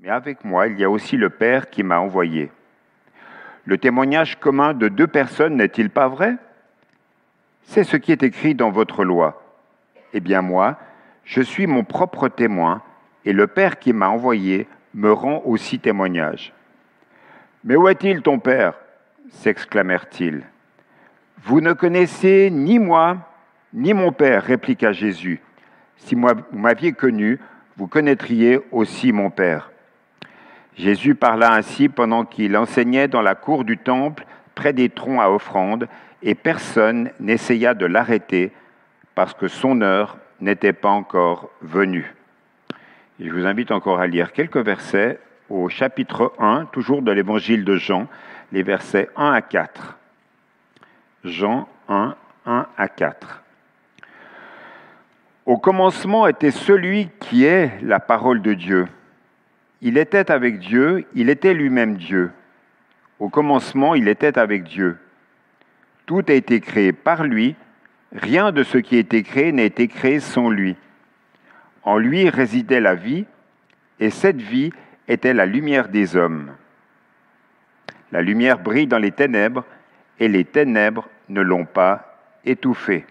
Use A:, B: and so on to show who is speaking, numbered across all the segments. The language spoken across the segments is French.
A: mais avec moi, il y a aussi le Père qui m'a envoyé. Le témoignage commun de deux personnes n'est-il pas vrai? C'est ce qui est écrit dans votre loi. Eh bien moi, je suis mon propre témoin, et le Père qui m'a envoyé me rend aussi témoignage. Mais où est-il ton Père? s'exclamèrent-ils. Vous ne connaissez ni moi, ni mon Père, répliqua Jésus. Si vous m'aviez connu, vous connaîtriez aussi mon Père. Jésus parla ainsi pendant qu'il enseignait dans la cour du temple près des troncs à offrande, et personne n'essaya de l'arrêter parce que son heure n'était pas encore venue. je vous invite encore à lire quelques versets au chapitre 1, toujours de l'évangile de Jean, les versets 1 à 4. Jean 1, 1 à 4. Au commencement était celui qui est la parole de Dieu. Il était avec Dieu, il était lui-même Dieu. Au commencement, il était avec Dieu. Tout a été créé par lui, rien de ce qui a été créé n'a été créé sans lui. En lui résidait la vie, et cette vie était la lumière des hommes. La lumière brille dans les ténèbres, et les ténèbres ne l'ont pas étouffée.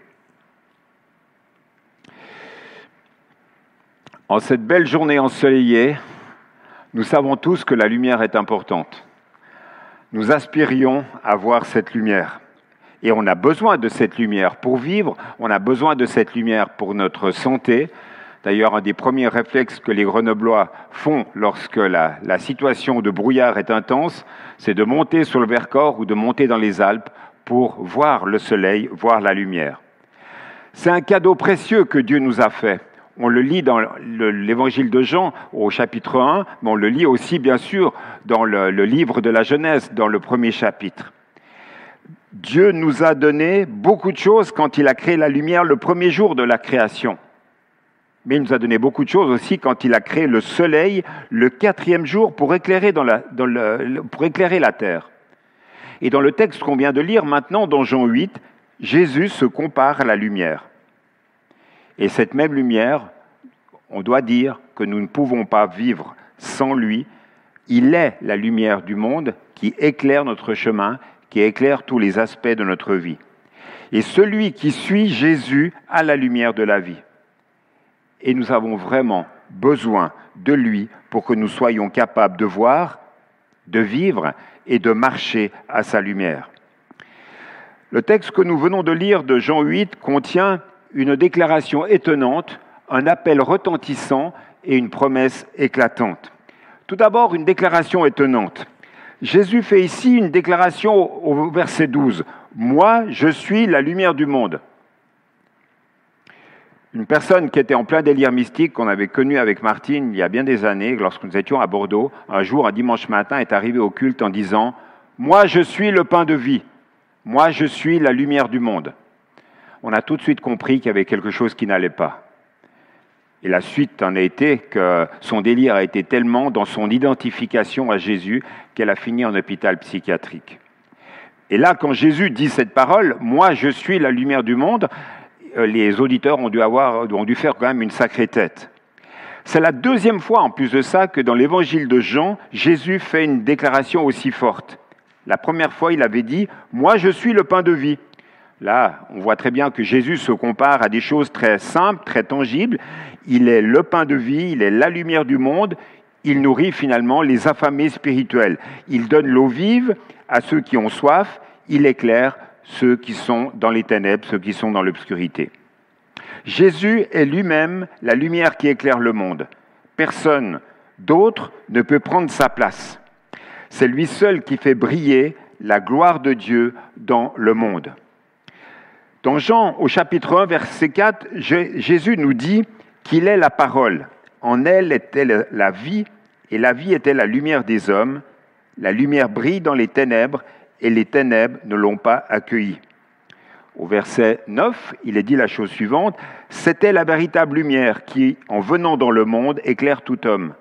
A: En cette belle journée ensoleillée, nous savons tous que la lumière est importante. Nous aspirions à voir cette lumière. Et on a besoin de cette lumière pour vivre, on a besoin de cette lumière pour notre santé. D'ailleurs, un des premiers réflexes que les Grenoblois font lorsque la, situation de brouillard est intense, c'est de monter sur le Vercors ou de monter dans les Alpes pour voir le soleil, voir la lumière. C'est un cadeau précieux que Dieu nous a fait. On le lit dans l'évangile de Jean au chapitre 1, mais on le lit aussi bien sûr dans le, livre de la Genèse, dans le premier chapitre. Dieu nous a donné beaucoup de choses quand il a créé la lumière le premier jour de la création. Mais il nous a donné beaucoup de choses aussi quand il a créé le soleil le quatrième jour pour éclairer, dans la, pour éclairer la terre. Et dans le texte qu'on vient de lire maintenant, dans Jean 8, Jésus se compare à la lumière. Et cette même lumière, on doit dire que nous ne pouvons pas vivre sans lui. Il est la lumière du monde qui éclaire notre chemin, qui éclaire tous les aspects de notre vie. Et celui qui suit Jésus a la lumière de la vie. Et nous avons vraiment besoin de lui pour que nous soyons capables de voir, de vivre et de marcher à sa lumière. Le texte que nous venons de lire de Jean 8 contient une déclaration étonnante, un appel retentissant et une promesse éclatante. Tout d'abord, une déclaration étonnante. Jésus fait ici une déclaration au verset 12. Moi, je suis la lumière du monde. Une personne qui était en plein délire mystique, qu'on avait connu avec Martine il y a bien des années, lorsque nous étions à Bordeaux, un jour, un dimanche matin, est arrivé au culte en disant Moi, je suis le pain de vie. Moi, je suis la lumière du monde on a tout de suite compris qu'il y avait quelque chose qui n'allait pas. Et la suite en a été que son délire a été tellement dans son identification à Jésus qu'elle a fini en hôpital psychiatrique. Et là, quand Jésus dit cette parole, moi je suis la lumière du monde, euh, les auditeurs ont dû, avoir, ont dû faire quand même une sacrée tête. C'est la deuxième fois en plus de ça que dans l'évangile de Jean, Jésus fait une déclaration aussi forte. La première fois, il avait dit, moi je suis le pain de vie. Là, on voit très bien que Jésus se compare à des choses très simples, très tangibles. Il est le pain de vie, il est la lumière du monde, il nourrit finalement les affamés spirituels. Il donne l'eau vive à ceux qui ont soif, il éclaire ceux qui sont dans les ténèbres, ceux qui sont dans l'obscurité. Jésus est lui-même la lumière qui éclaire le monde. Personne d'autre ne peut prendre sa place. C'est lui seul qui fait briller la gloire de Dieu dans le monde. Dans Jean, au chapitre 1, verset 4, Jésus nous dit qu'il est la parole. En elle était la vie, et la vie était la lumière des hommes. La lumière brille dans les ténèbres, et les ténèbres ne l'ont pas accueillie. Au verset 9, il est dit la chose suivante, C'était la véritable lumière qui, en venant dans le monde, éclaire tout homme.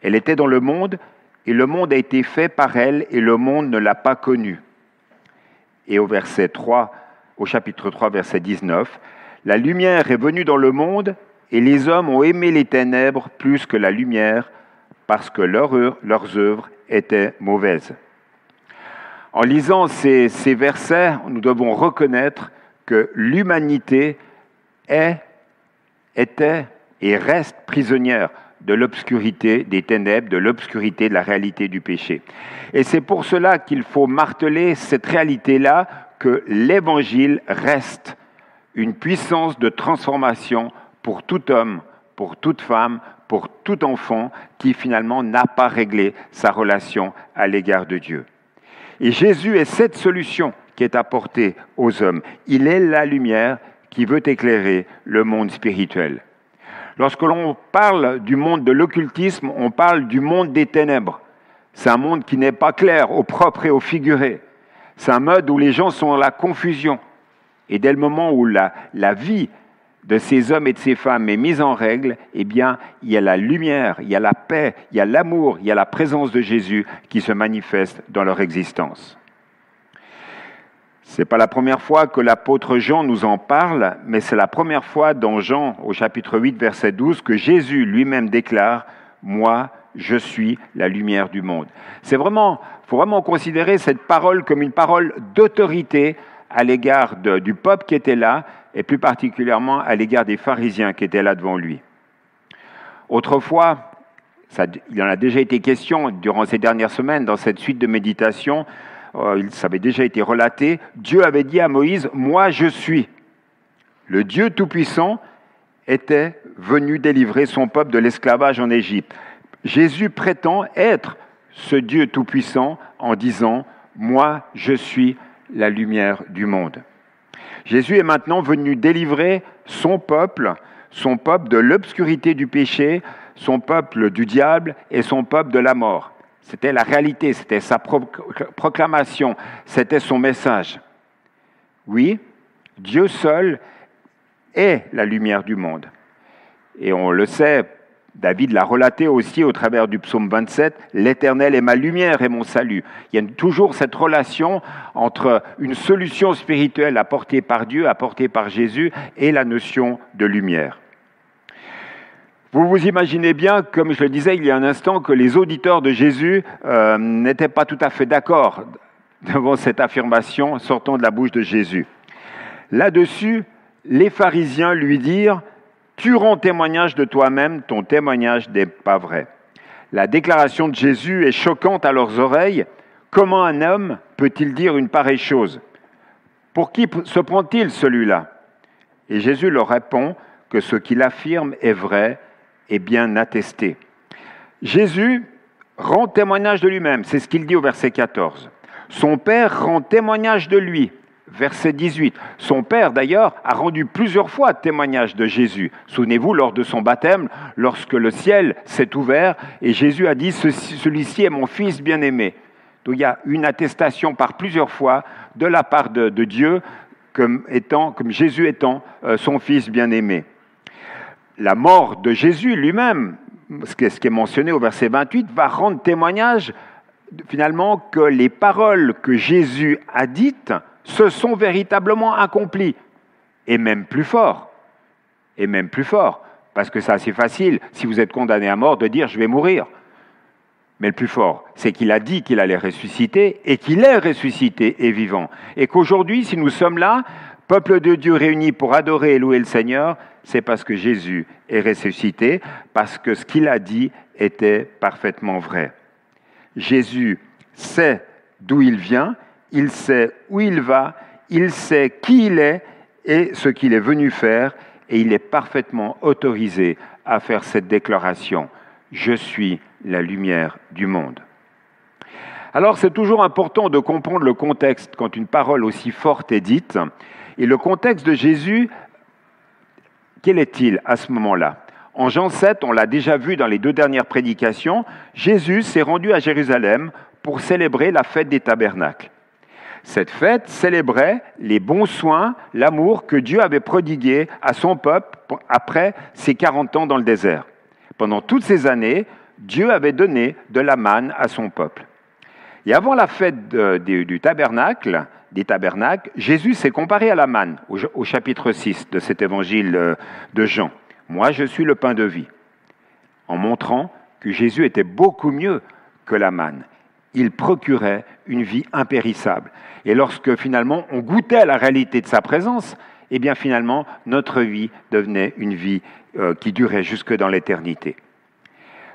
A: Elle était dans le monde, et le monde a été fait par elle, et le monde ne l'a pas connue. Et au verset 3, au chapitre 3, verset 19, La lumière est venue dans le monde, et les hommes ont aimé les ténèbres plus que la lumière, parce que leurs œuvres étaient mauvaises. En lisant ces, ces versets, nous devons reconnaître que l'humanité est, était et reste prisonnière de l'obscurité des ténèbres, de l'obscurité de la réalité du péché. Et c'est pour cela qu'il faut marteler cette réalité-là, que l'Évangile reste une puissance de transformation pour tout homme, pour toute femme, pour tout enfant qui finalement n'a pas réglé sa relation à l'égard de Dieu. Et Jésus est cette solution qui est apportée aux hommes. Il est la lumière qui veut éclairer le monde spirituel. Lorsque l'on parle du monde de l'occultisme, on parle du monde des ténèbres. C'est un monde qui n'est pas clair au propre et au figuré. C'est un mode où les gens sont dans la confusion. Et dès le moment où la, la vie de ces hommes et de ces femmes est mise en règle, eh bien, il y a la lumière, il y a la paix, il y a l'amour, il y a la présence de Jésus qui se manifeste dans leur existence. Ce n'est pas la première fois que l'apôtre Jean nous en parle, mais c'est la première fois dans Jean, au chapitre 8, verset 12, que Jésus lui-même déclare Moi, je suis la lumière du monde. C'est vraiment, faut vraiment considérer cette parole comme une parole d'autorité à l'égard du peuple qui était là, et plus particulièrement à l'égard des pharisiens qui étaient là devant lui. Autrefois, il en a déjà été question durant ces dernières semaines dans cette suite de méditation, euh, ça avait déjà été relaté, Dieu avait dit à Moïse, moi je suis. Le Dieu Tout-Puissant était venu délivrer son peuple de l'esclavage en Égypte. Jésus prétend être ce Dieu Tout-Puissant en disant, moi je suis la lumière du monde. Jésus est maintenant venu délivrer son peuple, son peuple de l'obscurité du péché, son peuple du diable et son peuple de la mort. C'était la réalité, c'était sa proclamation, c'était son message. Oui, Dieu seul est la lumière du monde. Et on le sait, David l'a relaté aussi au travers du psaume 27, L'Éternel est ma lumière et mon salut. Il y a toujours cette relation entre une solution spirituelle apportée par Dieu, apportée par Jésus, et la notion de lumière. Vous vous imaginez bien, comme je le disais il y a un instant, que les auditeurs de Jésus euh, n'étaient pas tout à fait d'accord devant cette affirmation sortant de la bouche de Jésus. Là-dessus, les pharisiens lui dirent, Tu rends témoignage de toi-même, ton témoignage n'est pas vrai. La déclaration de Jésus est choquante à leurs oreilles. Comment un homme peut-il dire une pareille chose? Pour qui se prend-il celui-là? Et Jésus leur répond que ce qu'il affirme est vrai est bien attesté. Jésus rend témoignage de lui-même, c'est ce qu'il dit au verset 14. Son Père rend témoignage de lui, verset 18. Son Père, d'ailleurs, a rendu plusieurs fois témoignage de Jésus. Souvenez-vous, lors de son baptême, lorsque le ciel s'est ouvert et Jésus a dit, celui-ci est mon Fils bien-aimé. Donc il y a une attestation par plusieurs fois de la part de, Dieu comme, étant, comme Jésus étant euh, son Fils bien-aimé la mort de Jésus lui-même, ce qui est mentionné au verset 28, va rendre témoignage finalement que les paroles que Jésus a dites se sont véritablement accomplies. Et même plus fort. Et même plus fort. Parce que c'est assez facile, si vous êtes condamné à mort, de dire je vais mourir. Mais le plus fort, c'est qu'il a dit qu'il allait ressusciter et qu'il est ressuscité et vivant. Et qu'aujourd'hui, si nous sommes là, peuple de Dieu réuni pour adorer et louer le Seigneur, c'est parce que Jésus est ressuscité, parce que ce qu'il a dit était parfaitement vrai. Jésus sait d'où il vient, il sait où il va, il sait qui il est et ce qu'il est venu faire, et il est parfaitement autorisé à faire cette déclaration. Je suis la lumière du monde. Alors c'est toujours important de comprendre le contexte quand une parole aussi forte est dite. Et le contexte de Jésus quel est-il à ce moment-là? En Jean 7, on l'a déjà vu dans les deux dernières prédications, Jésus s'est rendu à Jérusalem pour célébrer la fête des tabernacles. Cette fête célébrait les bons soins, l'amour que Dieu avait prodigué à son peuple après ses 40 ans dans le désert. Pendant toutes ces années, Dieu avait donné de la manne à son peuple. Et avant la fête du tabernacle, des tabernacles, Jésus s'est comparé à la manne au, chapitre 6 de cet évangile euh, de Jean. Moi, je suis le pain de vie, en montrant que Jésus était beaucoup mieux que la manne. Il procurait une vie impérissable. Et lorsque finalement on goûtait à la réalité de sa présence, eh bien finalement notre vie devenait une vie euh, qui durait jusque dans l'éternité.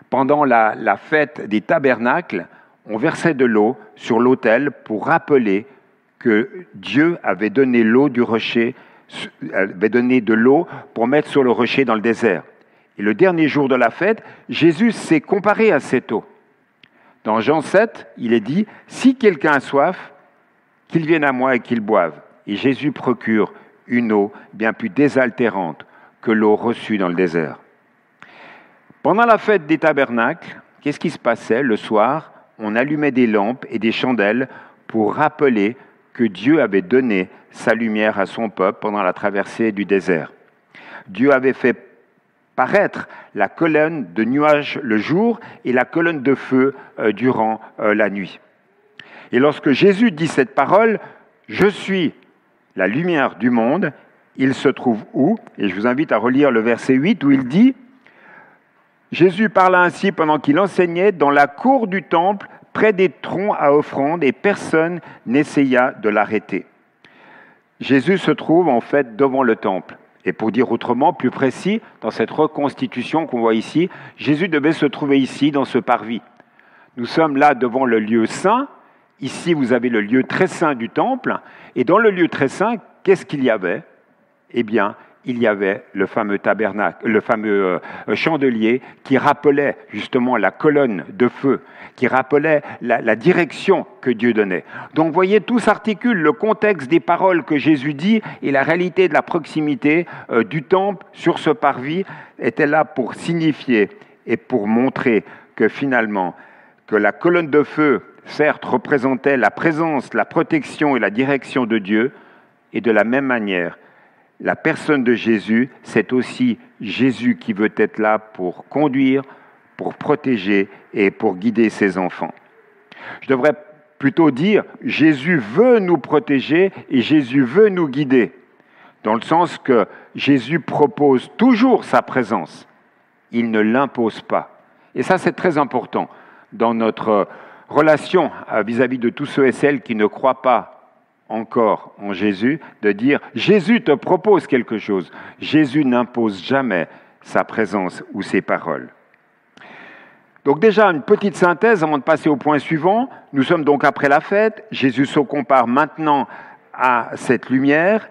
A: Pendant la, fête des tabernacles, on versait de l'eau sur l'autel pour rappeler que Dieu avait donné l'eau du rocher, avait donné de l'eau pour mettre sur le rocher dans le désert. Et le dernier jour de la fête, Jésus s'est comparé à cette eau. Dans Jean 7, il est dit, Si quelqu'un a soif, qu'il vienne à moi et qu'il boive. Et Jésus procure une eau bien plus désaltérante que l'eau reçue dans le désert. Pendant la fête des tabernacles, qu'est-ce qui se passait Le soir, on allumait des lampes et des chandelles pour rappeler que Dieu avait donné sa lumière à son peuple pendant la traversée du désert. Dieu avait fait paraître la colonne de nuages le jour et la colonne de feu euh, durant euh, la nuit. Et lorsque Jésus dit cette parole, Je suis la lumière du monde, il se trouve où? Et je vous invite à relire le verset 8 où il dit, Jésus parla ainsi pendant qu'il enseignait dans la cour du temple, près des troncs à offrande, et personne n'essaya de l'arrêter. Jésus se trouve en fait devant le temple. Et pour dire autrement, plus précis, dans cette reconstitution qu'on voit ici, Jésus devait se trouver ici, dans ce parvis. Nous sommes là devant le lieu saint. Ici, vous avez le lieu très saint du temple. Et dans le lieu très saint, qu'est-ce qu'il y avait? Eh bien, il y avait le fameux tabernacle, le fameux euh, chandelier qui rappelait justement la colonne de feu, qui rappelait la, direction que Dieu donnait. Donc, voyez, tout s'articule, le contexte des paroles que Jésus dit et la réalité de la proximité euh, du temple sur ce parvis était là pour signifier et pour montrer que finalement, que la colonne de feu, certes, représentait la présence, la protection et la direction de Dieu, et de la même manière, la personne de Jésus, c'est aussi Jésus qui veut être là pour conduire, pour protéger et pour guider ses enfants. Je devrais plutôt dire Jésus veut nous protéger et Jésus veut nous guider, dans le sens que Jésus propose toujours sa présence. Il ne l'impose pas. Et ça, c'est très important dans notre relation vis-à-vis de tous ceux et celles qui ne croient pas encore en Jésus, de dire Jésus te propose quelque chose. Jésus n'impose jamais sa présence ou ses paroles. Donc déjà, une petite synthèse avant de passer au point suivant. Nous sommes donc après la fête. Jésus se compare maintenant à cette lumière.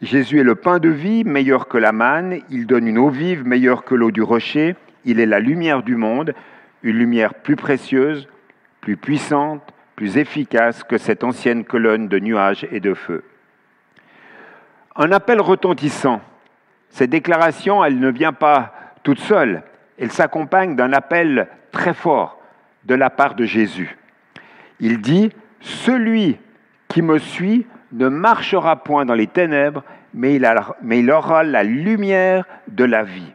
A: Jésus est le pain de vie, meilleur que la manne. Il donne une eau vive, meilleure que l'eau du rocher. Il est la lumière du monde, une lumière plus précieuse, plus puissante, plus efficace que cette ancienne colonne de nuages et de feu. Un appel retentissant. Cette déclaration, elle ne vient pas toute seule, elle s'accompagne d'un appel très fort de la part de Jésus. Il dit, Celui qui me suit ne marchera point dans les ténèbres, mais il, aura la lumière de la vie.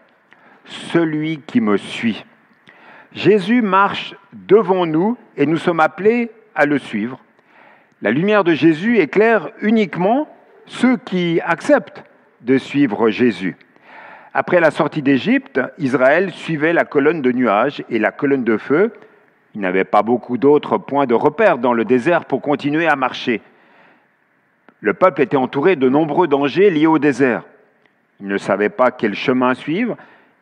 A: Celui qui me suit. Jésus marche devant nous et nous sommes appelés à le suivre. La lumière de Jésus éclaire uniquement ceux qui acceptent de suivre Jésus. Après la sortie d'Égypte, Israël suivait la colonne de nuages et la colonne de feu. Il n'avait pas beaucoup d'autres points de repère dans le désert pour continuer à marcher. Le peuple était entouré de nombreux dangers liés au désert. Il ne savait pas quel chemin suivre.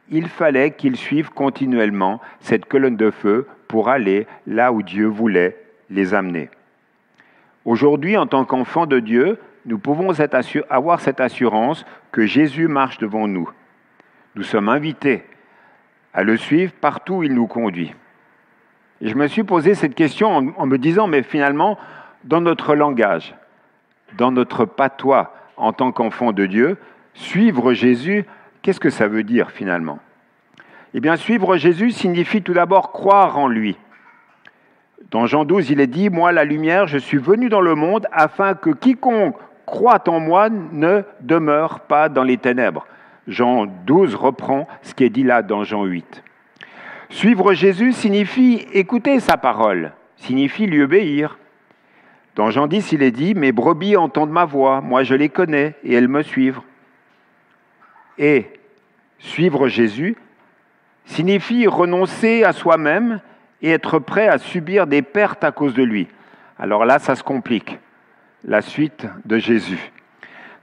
A: Il fallait qu'il suive continuellement cette colonne de feu pour aller là où Dieu voulait les amener. Aujourd'hui, en tant qu'enfants de Dieu, nous pouvons avoir cette assurance que Jésus marche devant nous. Nous sommes invités à le suivre partout où il nous conduit. Et je me suis posé cette question en, me disant, mais finalement, dans notre langage, dans notre patois en tant qu'enfant de Dieu, suivre Jésus, qu'est-ce que ça veut dire finalement? Eh bien, suivre Jésus signifie tout d'abord croire en lui. Dans Jean 12, il est dit, Moi la lumière, je suis venu dans le monde afin que quiconque croit en moi ne demeure pas dans les ténèbres. Jean 12 reprend ce qui est dit là dans Jean 8. Suivre Jésus signifie écouter sa parole, signifie lui obéir. Dans Jean 10, il est dit, Mes brebis entendent ma voix, moi je les connais et elles me suivent. Et suivre Jésus signifie renoncer à soi-même et être prêt à subir des pertes à cause de lui. Alors là, ça se complique. La suite de Jésus.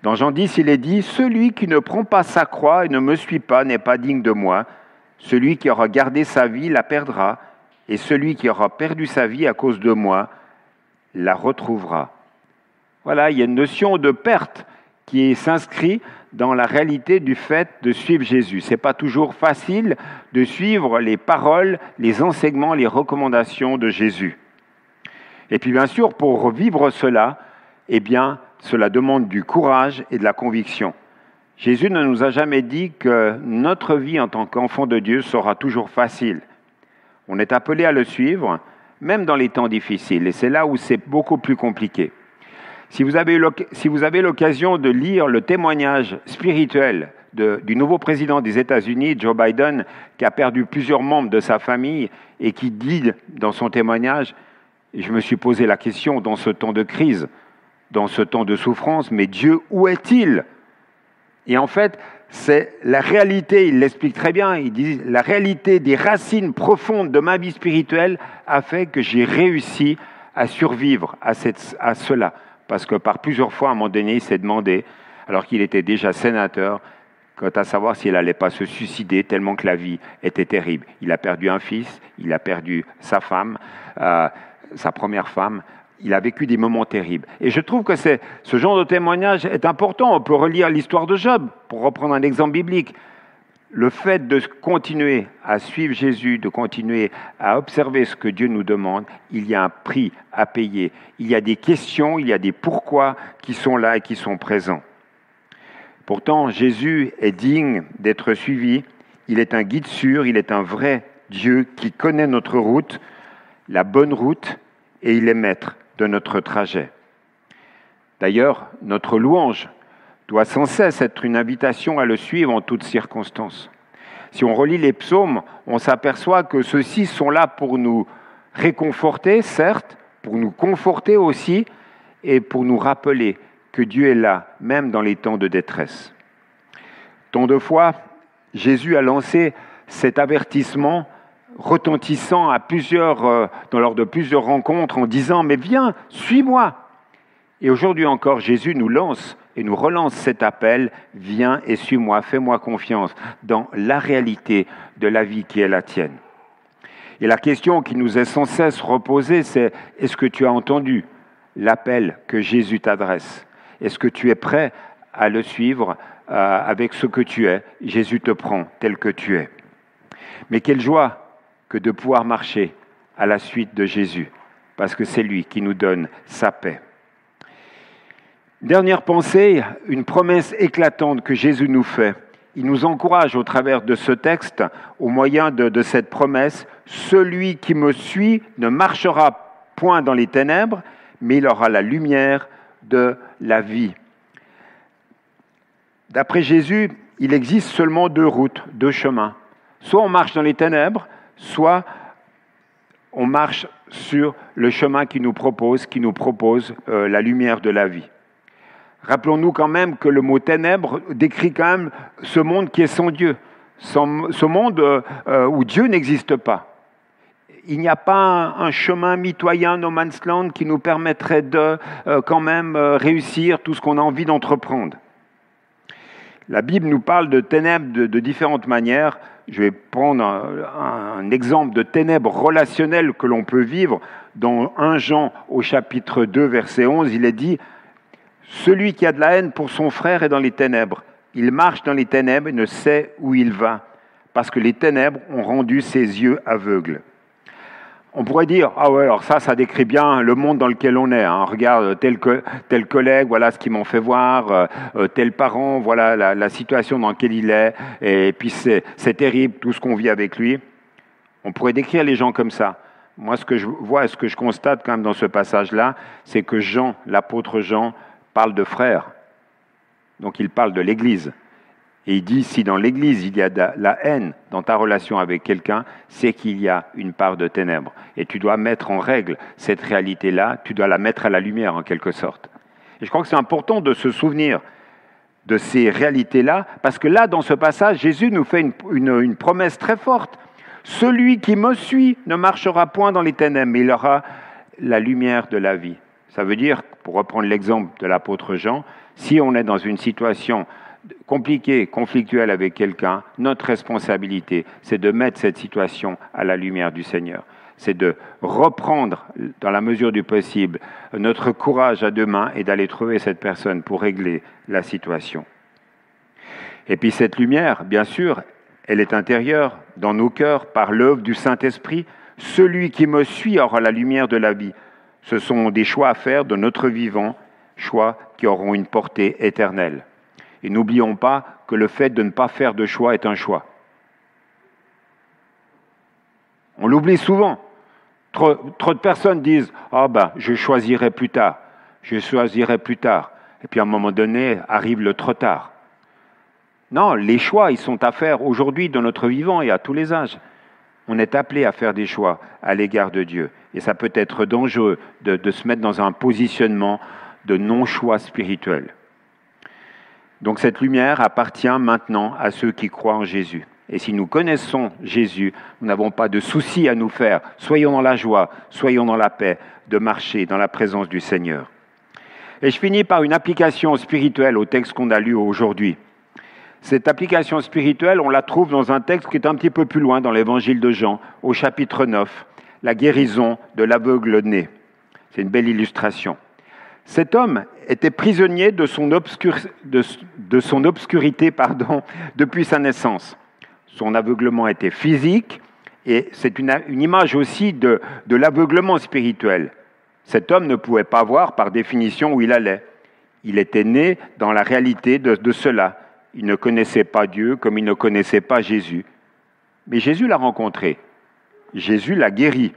A: Dans Jean 10, il est dit, Celui qui ne prend pas sa croix et ne me suit pas n'est pas digne de moi. Celui qui aura gardé sa vie la perdra, et celui qui aura perdu sa vie à cause de moi la retrouvera. Voilà, il y a une notion de perte qui s'inscrit dans la réalité du fait de suivre Jésus. Ce n'est pas toujours facile de suivre les paroles, les enseignements, les recommandations de Jésus. Et puis bien sûr, pour vivre cela, eh bien, cela demande du courage et de la conviction. Jésus ne nous a jamais dit que notre vie en tant qu'enfant de Dieu sera toujours facile. On est appelé à le suivre, même dans les temps difficiles, et c'est là où c'est beaucoup plus compliqué. Si vous avez, l'occasion de lire le témoignage spirituel du nouveau président des États-Unis, Joe Biden, qui a perdu plusieurs membres de sa famille et qui dit dans son témoignage, je me suis posé la question dans ce temps de crise, dans ce temps de souffrance, mais Dieu, où est-il? Et en fait, c'est la réalité, il l'explique très bien, il dit, la réalité des racines profondes de ma vie spirituelle a fait que j'ai réussi à survivre à, à cela parce que par plusieurs fois, à un moment donné, il s'est demandé, alors qu'il était déjà sénateur, quant à savoir s'il n'allait pas se suicider tellement que la vie était terrible. Il a perdu un fils, il a perdu sa femme, euh, sa première femme. Il a vécu des moments terribles. Et je trouve que ce genre de témoignage est important. On peut relire l'histoire de Job, pour reprendre un exemple biblique le fait de continuer à suivre Jésus, de continuer à observer ce que Dieu nous demande, il y a un prix à payer. Il y a des questions, il y a des pourquoi qui sont là et qui sont présents. Pourtant, Jésus est digne d'être suivi. Il est un guide sûr, il est un vrai Dieu qui connaît notre route, la bonne route, et il est maître de notre trajet. D'ailleurs, notre louange doit sans cesse être une invitation à le suivre en toutes circonstances. Si on relit les psaumes, on s'aperçoit que ceux-ci sont là pour nous réconforter, certes, pour nous conforter aussi, et pour nous rappeler que Dieu est là, même dans les temps de détresse. Tant de fois, Jésus a lancé cet avertissement retentissant à plusieurs, euh, lors de plusieurs rencontres en disant Mais viens, suis-moi. Et aujourd'hui encore, Jésus nous lance et nous relance cet appel, viens et suis-moi, fais-moi confiance dans la réalité de la vie qui est la tienne. Et la question qui nous est sans cesse reposée, c'est est-ce que tu as entendu l'appel que Jésus t'adresse? Est-ce que tu es prêt à le suivre euh, avec ce que tu es? Jésus te prend tel que tu es. Mais quelle joie que de pouvoir marcher à la suite de Jésus, parce que c'est lui qui nous donne sa paix. Dernière pensée, une promesse éclatante que Jésus nous fait. Il nous encourage au travers de ce texte, au moyen de, cette promesse, celui qui me suit ne marchera point dans les ténèbres, mais il aura la lumière de la vie. D'après Jésus, il existe seulement deux routes, deux chemins. Soit on marche dans les ténèbres, soit on marche sur le chemin qui nous propose, qui nous propose euh, la lumière de la vie. Rappelons-nous quand même que le mot ténèbres décrit quand même ce monde qui est sans Dieu, ce monde euh, euh, où Dieu n'existe pas. Il n'y a pas un, chemin mitoyen, no man's land, qui nous permettrait de euh, quand même réussir tout ce qu'on a envie d'entreprendre. La Bible nous parle de ténèbres de, différentes manières. Je vais prendre un, un exemple de ténèbres relationnelles que l'on peut vivre. Dans 1 Jean au chapitre 2, verset 11, il est dit celui qui a de la haine pour son frère est dans les ténèbres. Il marche dans les ténèbres et ne sait où il va, parce que les ténèbres ont rendu ses yeux aveugles. On pourrait dire, ah ouais, alors ça, ça décrit bien le monde dans lequel on est. Hein. Regarde, tel, tel, collègue, voilà ce qu'ils m'ont fait voir, euh, euh, tel parent, voilà la, la, situation dans laquelle il est, et puis c'est terrible tout ce qu'on vit avec lui. On pourrait décrire les gens comme ça. Moi, ce que je vois et ce que je constate quand même dans ce passage-là, c'est que Jean, l'apôtre Jean, parle de frères, donc il parle de l'Église. Et il dit, si dans l'Église il y a de la haine dans ta relation avec quelqu'un, c'est qu'il y a une part de ténèbres. Et tu dois mettre en règle cette réalité-là, tu dois la mettre à la lumière en quelque sorte. Et je crois que c'est important de se souvenir de ces réalités-là, parce que là, dans ce passage, Jésus nous fait une, promesse très forte. Celui qui me suit ne marchera point dans les ténèbres, mais il aura la lumière de la vie. Ça veut dire, pour reprendre l'exemple de l'apôtre Jean, si on est dans une situation compliquée, conflictuelle avec quelqu'un, notre responsabilité, c'est de mettre cette situation à la lumière du Seigneur. C'est de reprendre, dans la mesure du possible, notre courage à deux mains et d'aller trouver cette personne pour régler la situation. Et puis cette lumière, bien sûr, elle est intérieure, dans nos cœurs, par l'œuvre du Saint-Esprit. Celui qui me suit aura la lumière de la vie. Ce sont des choix à faire de notre vivant, choix qui auront une portée éternelle. Et n'oublions pas que le fait de ne pas faire de choix est un choix. On l'oublie souvent. Trop, de personnes disent Ah ben, je choisirai plus tard, je choisirai plus tard. Et puis à un moment donné, arrive le trop tard. Non, les choix, ils sont à faire aujourd'hui dans notre vivant et à tous les âges. On est appelé à faire des choix à l'égard de Dieu. Et ça peut être dangereux de se mettre dans un positionnement de non-choix spirituel. Donc cette lumière appartient maintenant à ceux qui croient en Jésus. Et si nous connaissons Jésus, nous n'avons pas de souci à nous faire. Soyons dans la joie, soyons dans la paix de marcher dans la présence du Seigneur. Et je finis par une application spirituelle au texte qu'on a lu aujourd'hui. Cette application spirituelle, on la trouve dans un texte qui est un petit peu plus loin dans l'évangile de Jean, au chapitre 9, la guérison de l'aveugle né. C'est une belle illustration. Cet homme était prisonnier de son, obscurité depuis sa naissance. Son aveuglement était physique et c'est une, image aussi de, l'aveuglement spirituel. Cet homme ne pouvait pas voir par définition où il allait. Il était né dans la réalité de cela. Il ne connaissait pas Dieu comme il ne connaissait pas Jésus. Mais Jésus l'a rencontré. Jésus l'a guéri.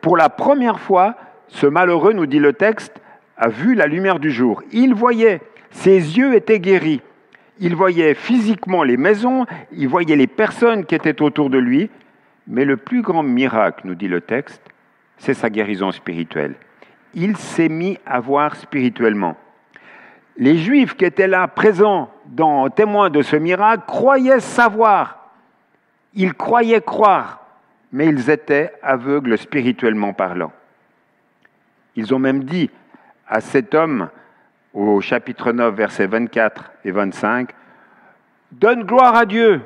A: Pour la première fois, ce malheureux, nous dit le texte, a vu la lumière du jour. Il voyait, ses yeux étaient guéris. Il voyait physiquement les maisons, il voyait les personnes qui étaient autour de lui, mais le plus grand miracle, nous dit le texte, c'est sa guérison spirituelle. Il s'est mis à voir spirituellement. Les Juifs qui étaient là, présents, dans, témoins de ce miracle, croyaient savoir. Ils croyaient croire, mais ils étaient aveugles spirituellement parlant. Ils ont même dit, à cet homme, au chapitre 9, versets 24 et 25, Donne gloire à Dieu.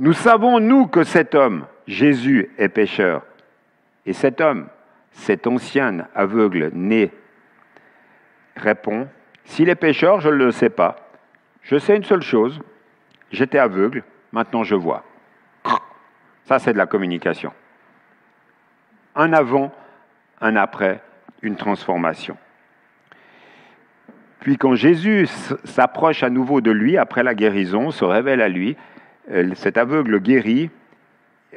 A: Nous savons, nous, que cet homme, Jésus, est pécheur. Et cet homme, cet ancien aveugle né, répond, S'il est pécheur, je ne le sais pas. Je sais une seule chose, j'étais aveugle, maintenant je vois. Ça, c'est de la communication. Un avant, un après, une transformation. Puis quand Jésus s'approche à nouveau de lui après la guérison, se révèle à lui, euh, cet aveugle guéri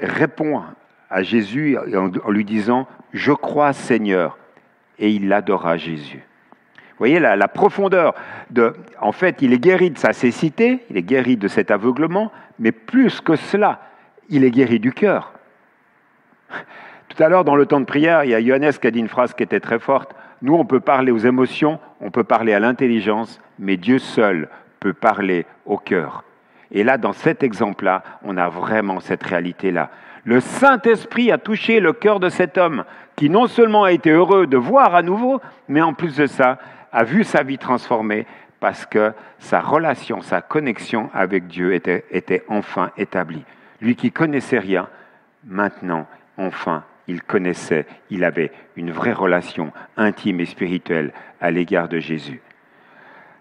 A: répond à Jésus en lui disant, Je crois Seigneur, et il adora Jésus. Vous voyez la, profondeur de... En fait, il est guéri de sa cécité, il est guéri de cet aveuglement, mais plus que cela, il est guéri du cœur. Tout à l'heure, dans le temps de prière, il y a Johannes qui a dit une phrase qui était très forte. Nous, on peut parler aux émotions, on peut parler à l'intelligence, mais Dieu seul peut parler au cœur. Et là, dans cet exemple-là, on a vraiment cette réalité-là. Le Saint-Esprit a touché le cœur de cet homme qui non seulement a été heureux de voir à nouveau, mais en plus de ça, a vu sa vie transformée parce que sa relation, sa connexion avec Dieu était, était enfin établie. Lui qui connaissait rien, maintenant, enfin, il connaissait, il avait une vraie relation intime et spirituelle à l'égard de Jésus.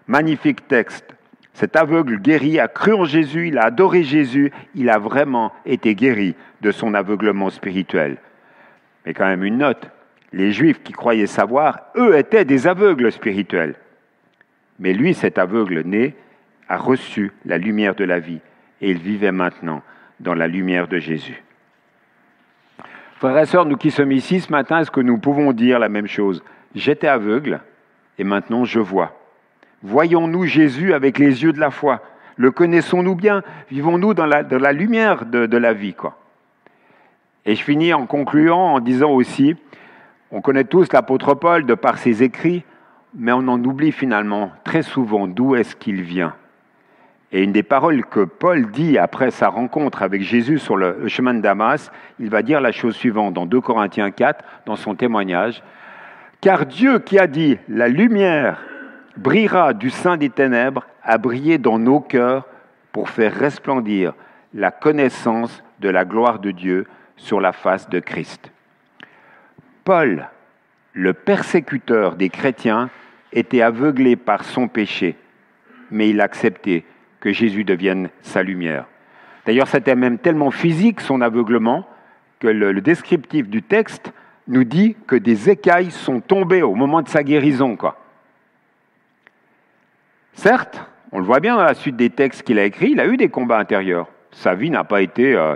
A: Magnifique texte. Cet aveugle guéri a cru en Jésus, il a adoré Jésus, il a vraiment été guéri de son aveuglement spirituel. Mais quand même une note, les Juifs qui croyaient savoir, eux étaient des aveugles spirituels. Mais lui, cet aveugle né, a reçu la lumière de la vie et il vivait maintenant dans la lumière de Jésus. Frères et sœurs, nous qui sommes ici ce matin, est-ce que nous pouvons dire la même chose? J'étais aveugle et maintenant je vois. Voyons-nous Jésus avec les yeux de la foi? Le connaissons-nous bien? Vivons-nous dans la, lumière de, de, la vie quoi? Et je finis en concluant en disant aussi, on connaît tous l'apôtre Paul de par ses écrits, mais on en oublie finalement très souvent d'où est-ce qu'il vient. Et une des paroles que Paul dit après sa rencontre avec Jésus sur le chemin de Damas, il va dire la chose suivante dans 2 Corinthiens 4, dans son témoignage. Car Dieu qui a dit, la lumière brillera du sein des ténèbres, a brillé dans nos cœurs pour faire resplendir la connaissance de la gloire de Dieu sur la face de Christ. Paul, le persécuteur des chrétiens, était aveuglé par son péché, mais il acceptait que Jésus devienne sa lumière. D'ailleurs, c'était même tellement physique son aveuglement que le, descriptif du texte nous dit que des écailles sont tombées au moment de sa guérison. Certes, on le voit bien dans la suite des textes qu'il a écrits, il a eu des combats intérieurs. Sa vie n'a pas été euh,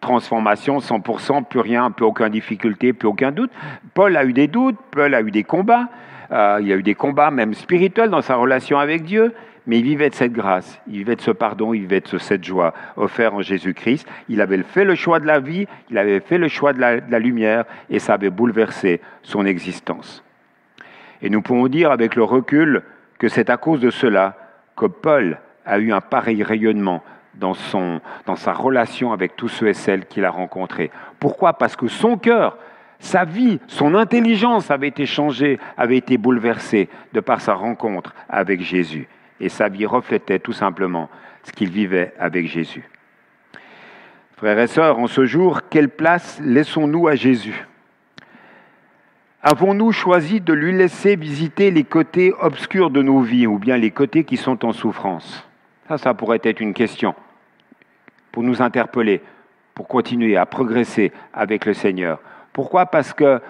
A: transformation 100%, plus rien, plus aucune difficulté, plus aucun doute. Paul a eu des doutes, Paul a eu des combats, euh, il a eu des combats même spirituels dans sa relation avec Dieu, mais il vivait de cette grâce, il vivait de ce pardon, il vivait de cette joie offerte en Jésus-Christ. Il avait fait le choix de la vie, il avait fait le choix de la, de la lumière, et ça avait bouleversé son existence. Et nous pouvons dire avec le recul que c'est à cause de cela que Paul a eu un pareil rayonnement dans, sa relation avec tous ceux et celles qu'il a rencontrés. Pourquoi? Parce que son cœur, sa vie, son intelligence avait été changée, avait été bouleversée de par sa rencontre avec Jésus. Et sa vie reflétait tout simplement ce qu'il vivait avec Jésus. Frères et sœurs, en ce jour, quelle place laissons-nous à Jésus? Avons-nous choisi de lui laisser visiter les côtés obscurs de nos vies ou bien les côtés qui sont en souffrance? Ça, ça pourrait être une question pour nous interpeller, pour continuer à progresser avec le Seigneur. Pourquoi? Parce que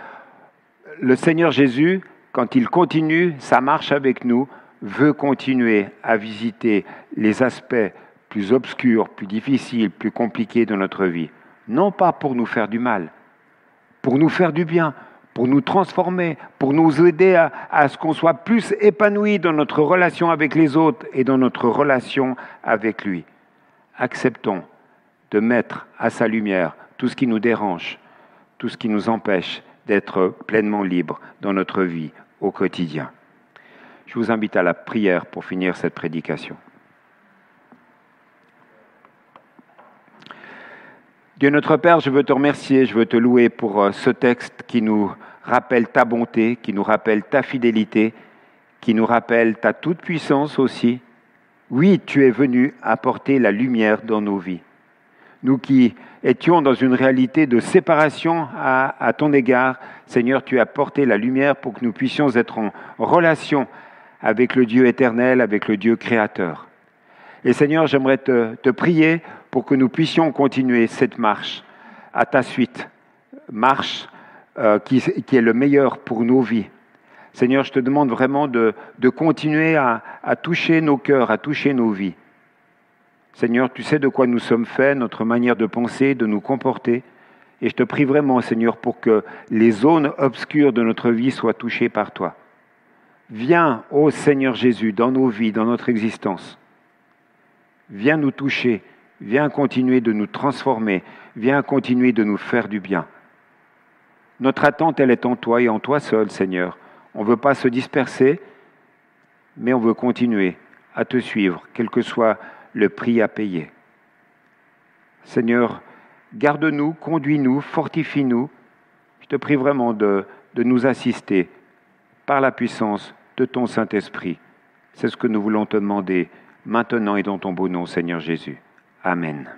A: le Seigneur Jésus, quand il continue sa marche avec nous, veut continuer à visiter les aspects plus obscurs, plus difficiles, plus compliqués de notre vie. Non pas pour nous faire du mal, pour nous faire du bien, pour nous transformer, pour nous aider à, à ce qu'on soit plus épanoui dans notre relation avec les autres et dans notre relation avec lui acceptons de mettre à sa lumière tout ce qui nous dérange, tout ce qui nous empêche d'être pleinement libres dans notre vie au quotidien. Je vous invite à la prière pour finir cette prédication. Dieu notre Père, je veux te remercier, je veux te louer pour euh, ce texte qui nous rappelle ta bonté, qui nous rappelle ta fidélité, qui nous rappelle ta toute-puissance aussi, oui, tu es venu apporter la lumière dans nos vies. Nous qui étions dans une réalité de séparation à, ton égard, Seigneur, tu as apporté la lumière pour que nous puissions être en relation avec le Dieu éternel, avec le Dieu créateur. Et Seigneur, j'aimerais te, prier pour que nous puissions continuer cette marche à ta suite, marche euh, qui est le meilleur pour nos vies, Seigneur, je te demande vraiment de, continuer à, à toucher nos cœurs, à toucher nos vies. Seigneur, tu sais de quoi nous sommes faits, notre manière de penser, de nous comporter. Et je te prie vraiment, Seigneur, pour que les zones obscures de notre vie soient touchées par toi. Viens, ô Seigneur Jésus, dans nos vies, dans notre existence. Viens nous toucher, viens continuer de nous transformer, viens continuer de nous faire du bien. Notre attente, elle est en toi et en toi seul, Seigneur. On ne veut pas se disperser, mais on veut continuer à te suivre, quel que soit le prix à payer. Seigneur, garde-nous, conduis-nous, fortifie-nous. Je te prie vraiment de, nous assister par la puissance de ton Saint-Esprit. C'est ce que nous voulons te demander maintenant et dans ton beau nom, Seigneur Jésus. Amen.